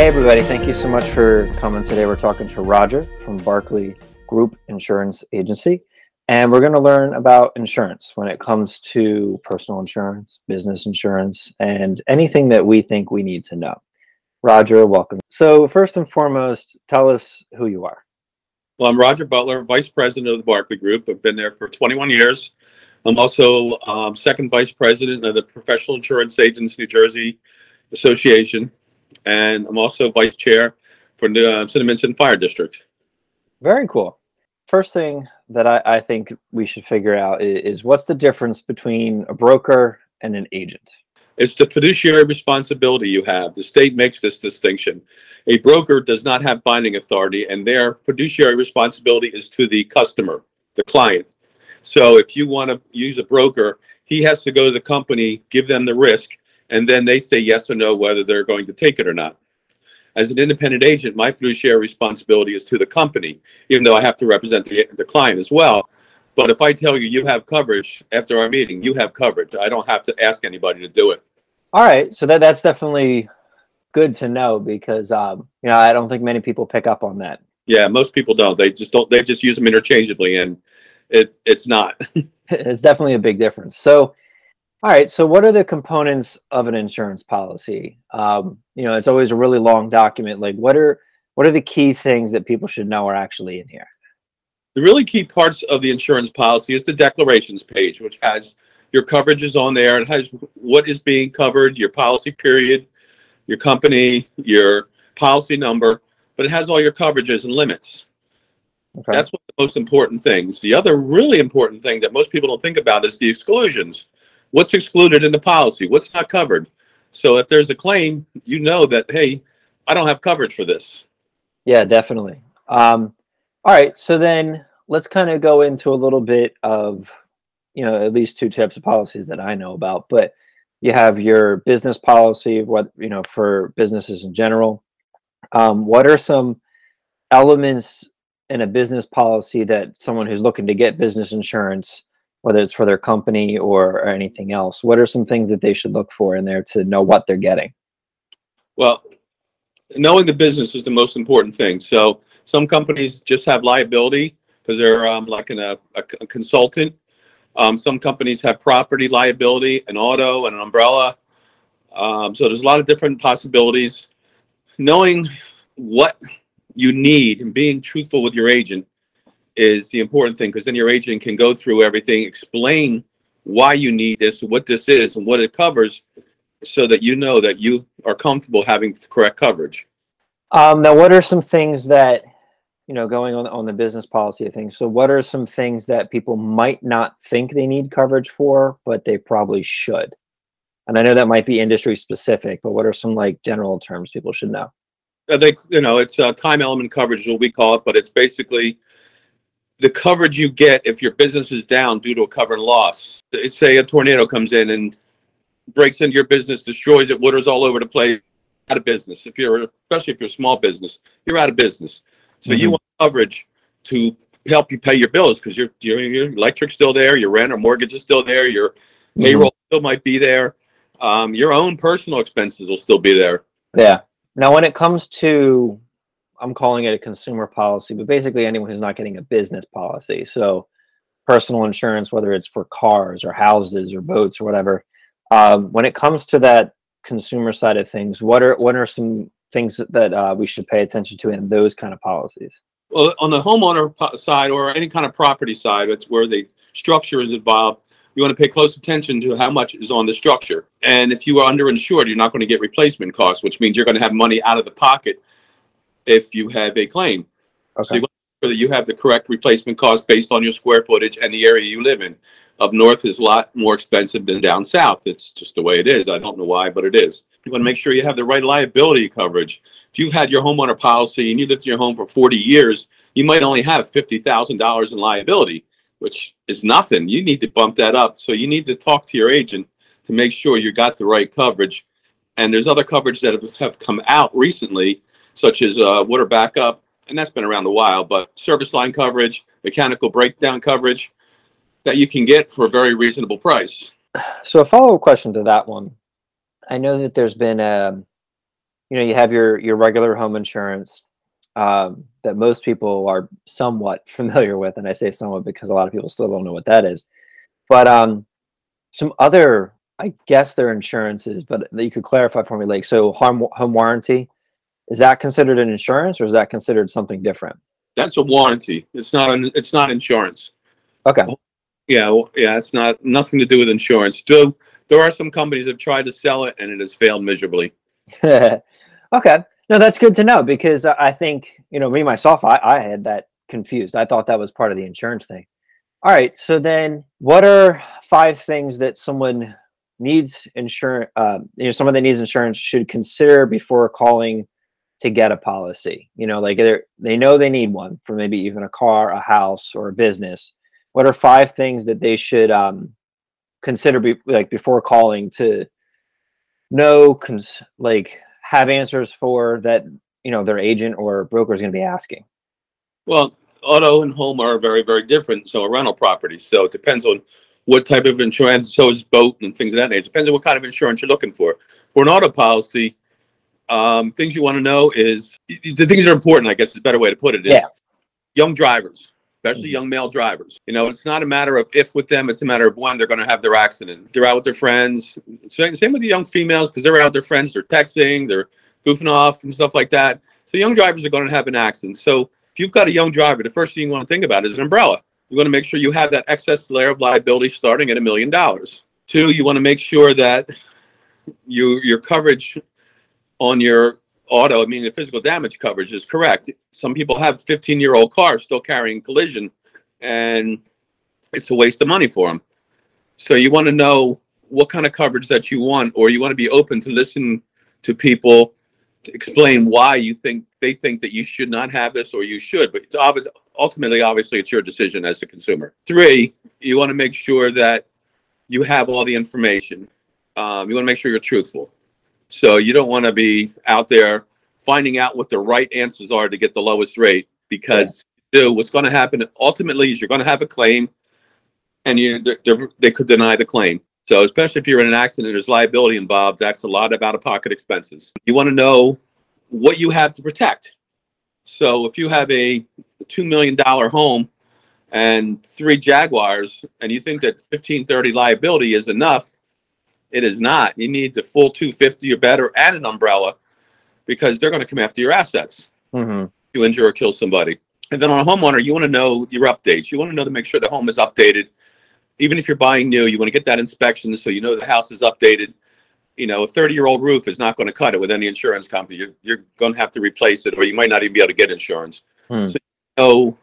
Hey, everybody. Thank you so much for coming today. We're talking to Roger from Barclay Group Insurance Agency. And we're going to learn about insurance when it comes to personal insurance, business insurance, and anything that we think we need to know. Roger, welcome. So, first and foremost, tell us who you are. Well, I'm Roger Butler, Vice President of the Barclay Group. I've been there for 21 years. I'm also um, second Vice President of the Professional Insurance Agents New Jersey Association and I'm also vice chair for the uh, Cinnaminson Fire District. Very cool. First thing that I, I think we should figure out is, is what's the difference between a broker and an agent? It's the fiduciary responsibility you have. The state makes this distinction. A broker does not have binding authority, and their fiduciary responsibility is to the customer, the client. So if you want to use a broker, he has to go to the company, give them the risk, and then they say yes or no whether they're going to take it or not. As an independent agent, my fiduciary responsibility is to the company, even though I have to represent the, the client as well. But if I tell you you have coverage after our meeting, you have coverage. I don't have to ask anybody to do it. All right, so that that's definitely good to know because um, you know I don't think many people pick up on that. Yeah, most people don't. They just don't. They just use them interchangeably, and it it's not. it's definitely a big difference. So all right. So, what are the components of an insurance policy? Um, you know, it's always a really long document. Like, what are what are the key things that people should know are actually in here? The really key parts of the insurance policy is the declarations page, which has your coverages on there. It has what is being covered, your policy period, your company, your policy number, but it has all your coverages and limits. Okay. That's one of the most important things. The other really important thing that most people don't think about is the exclusions what's excluded in the policy, what's not covered. So if there's a claim, you know that hey, I don't have coverage for this. Yeah, definitely. Um, all right, so then let's kind of go into a little bit of you know at least two types of policies that I know about, but you have your business policy, what you know for businesses in general. Um, what are some elements in a business policy that someone who's looking to get business insurance whether it's for their company or, or anything else? What are some things that they should look for in there to know what they're getting? Well, knowing the business is the most important thing. So some companies just have liability because they're um, like an, a, a, consultant. Um, some companies have property liability, an auto, and an umbrella. Um, so there's a lot of different possibilities. Knowing what you need and being truthful with your agent is the important thing because then your agent can go through everything, explain why you need this, what this is, and what it covers, so that you know that you are comfortable having the correct coverage. Um, now, what are some things that you know going on on the business policy of things? So, what are some things that people might not think they need coverage for, but they probably should? And I know that might be industry specific, but what are some like general terms people should know? Uh, they, you know, it's uh, time element coverage, is what we call it, but it's basically the coverage you get if your business is down due to a cover and loss. Say a tornado comes in and breaks into your business, destroys it, waters all over the place, out of business. If you're, especially if you're a small business, you're out of business. So mm-hmm. you want coverage to help you pay your bills because your, your your electric's still there, your rent or mortgage is still there, your mm-hmm. payroll still might be there, um, your own personal expenses will still be there. Yeah. Now, when it comes to I'm calling it a consumer policy, but basically anyone who's not getting a business policy. So personal insurance, whether it's for cars or houses or boats or whatever. Um, when it comes to that consumer side of things, what are what are some things that uh, we should pay attention to in those kind of policies? Well, on the homeowner side or any kind of property side, it's where the structure is involved. You want to pay close attention to how much is on the structure. And if you are underinsured, you're not going to get replacement costs, which means you're going to have money out of the pocket if you have a claim. So you want to make sure that you have the correct replacement cost based on your square footage and the area you live in. Up north is a lot more expensive than down south. It's just the way it is. I don't know why, but it is. You want to make sure you have the right liability coverage. If you've had your homeowner policy and you lived in your home for 40 years, you might only have $50,000 in liability, which is nothing. You need to bump that up. So you need to talk to your agent to make sure you got the right coverage. And there's other coverage that have come out recently such as uh, water backup, and that's been around a while, but service line coverage, mechanical breakdown coverage that you can get for a very reasonable price. So, a follow up question to that one I know that there's been a, you know, you have your your regular home insurance um, that most people are somewhat familiar with, and I say somewhat because a lot of people still don't know what that is. But um, some other, I guess, they're insurances, but that you could clarify for me. Like, so home home warranty is that considered an insurance, or is that considered something different? That's a warranty. It's not an, it's not insurance. Okay. Yeah, well, yeah, it's not nothing to do with insurance. Do there are some companies that have tried to sell it and it has failed miserably. okay. No, that's good to know because I think, you know, me myself, I, I had that confused. I thought that was part of the insurance thing. All right. So then what are five things that someone needs insurance, uh, you know, someone that needs insurance should consider before calling to get a policy? You know, like they they know they need one for maybe even a car, a house, or a business. What are five things that they should um, consider be, like before calling to know cons- like have answers for that you know their agent or broker is going to be asking well auto and home are very very different so a rental property so it depends on what type of insurance so is boat and things of that nature depends on what kind of insurance you're looking for for an auto policy um, things you want to know is the things that are important i guess is a better way to put it is yeah. young drivers especially Mhm. young male drivers. You know, it's not a matter of if with them, it's a matter of when they're going to have their accident. They're out with their friends. Same same with the young females because they're out with their friends, they're texting, they're goofing off and stuff like that. So young drivers are going to have an accident. So if you've got a young driver, the first thing you want to think about is an umbrella. You want to make sure you have that excess layer of liability starting at a million dollars. Two, you want to make sure that you your coverage on your auto, I mean, the physical damage coverage is correct. Some people have 15 year old cars still carrying collision, and it's a waste of money for them. So you want to know what kind of coverage that you want, or you want to be open to listen to people to explain why you think they think that you should not have this or you should. But it's obvious, ultimately, obviously, it's your decision as a consumer. Three, you want to make sure that you have all the information. Um, you want to make sure you're truthful. So you don't want to be out there finding out what the right answers are to get the lowest rate because yeah. do what's going to happen ultimately is you're going to have a claim and you they could deny the claim. So especially if you're in an accident, there's liability involved. That's a lot of out-of-pocket expenses. You want to know what you have to protect. So if you have a two million dollar home and three Jaguars, and you think that fifteen thirty liability is enough, it is not. You need the full 250 or better and an umbrella because they're going to come after your assets. Mm-hmm. You injure or kill somebody. And then on a homeowner, you want to know your updates. You want to know to make sure the home is updated. Even if you're buying new, you want to get that inspection so you know the house is updated. You know, a 30 year old roof is not going to cut it with any insurance company. You're, you're going to have to replace it, or you might not even be able to get insurance. Hmm. So, you know,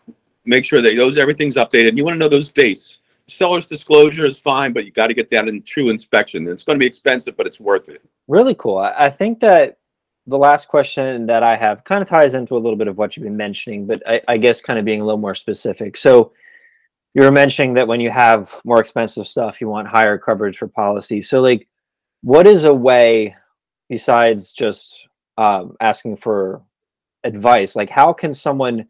make sure that those everything's updated. And you want to know those dates seller's disclosure is fine, but you got to get that in true inspection. It's going to be expensive, but it's worth it. Really cool. I think that the last question that I have kind of ties into a little bit of what you've been mentioning, but I, I guess kind of being a little more specific. So you were mentioning that when you have more expensive stuff, you want higher coverage for policy. So like, what is a way besides just um, asking for advice? Like, how can someone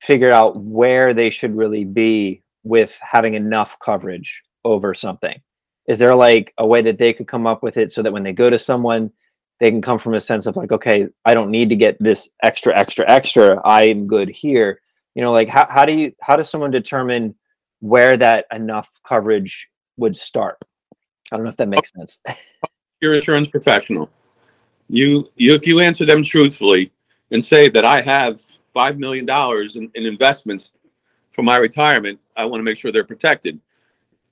figure out where they should really be with having enough coverage over something? Is there like a way that they could come up with it so that when they go to someone, they can come from a sense of like, okay, I don't need to get this extra, extra, extra. I'm good here. You know, like how, how do you how does someone determine where that enough coverage would start? I don't know if that makes sense. Your insurance professional. You you if you answer them truthfully and say that I have five million dollars in, in investments for my retirement, I want to make sure they're protected.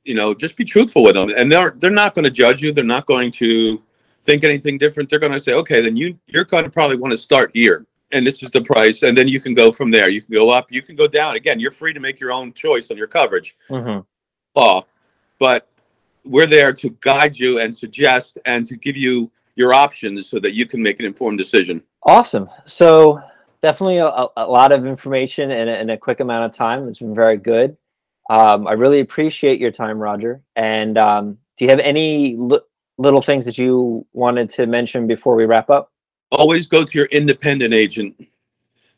You know, just be truthful with them, and they're they're not going to judge you. They're not going to think anything different. They're going to say, okay, then you you're going to probably want to start here, and this is the price, and then you can go from there. You can go up, you can go down. Again, you're free to make your own choice on your coverage mm-hmm. law, but we're there to guide you and suggest and to give you your options so that you can make an informed decision. Awesome. So definitely a, a lot of information in a, in a, quick amount of time. It's been very good. Um, I really appreciate your time, Roger. And um, do you have any li- little things that you wanted to mention before we wrap up? Always go to your independent agent.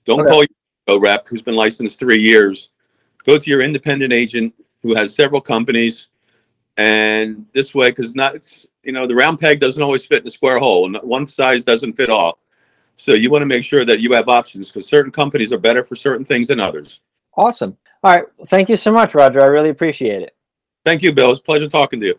Don't Okay. call your rep who's been licensed three years. Go to your independent agent who has several companies, and this way, because not it's you know the round peg doesn't always fit in the square hole, and one size doesn't fit all. So you want to make sure that you have options because certain companies are better for certain things than others. Awesome. All right. Well, thank you so much, Roger. I really appreciate it. Thank you, Bill. It's a pleasure talking to you.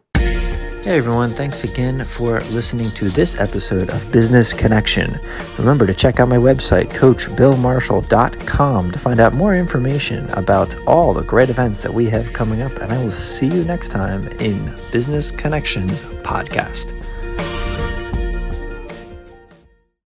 Hey everyone, thanks again for listening to this episode of Business Connection. Remember to check out my website, coachbillmarshall.com, to find out more information about all the great events that we have coming up. And I will see you next time in Business Connections Podcast.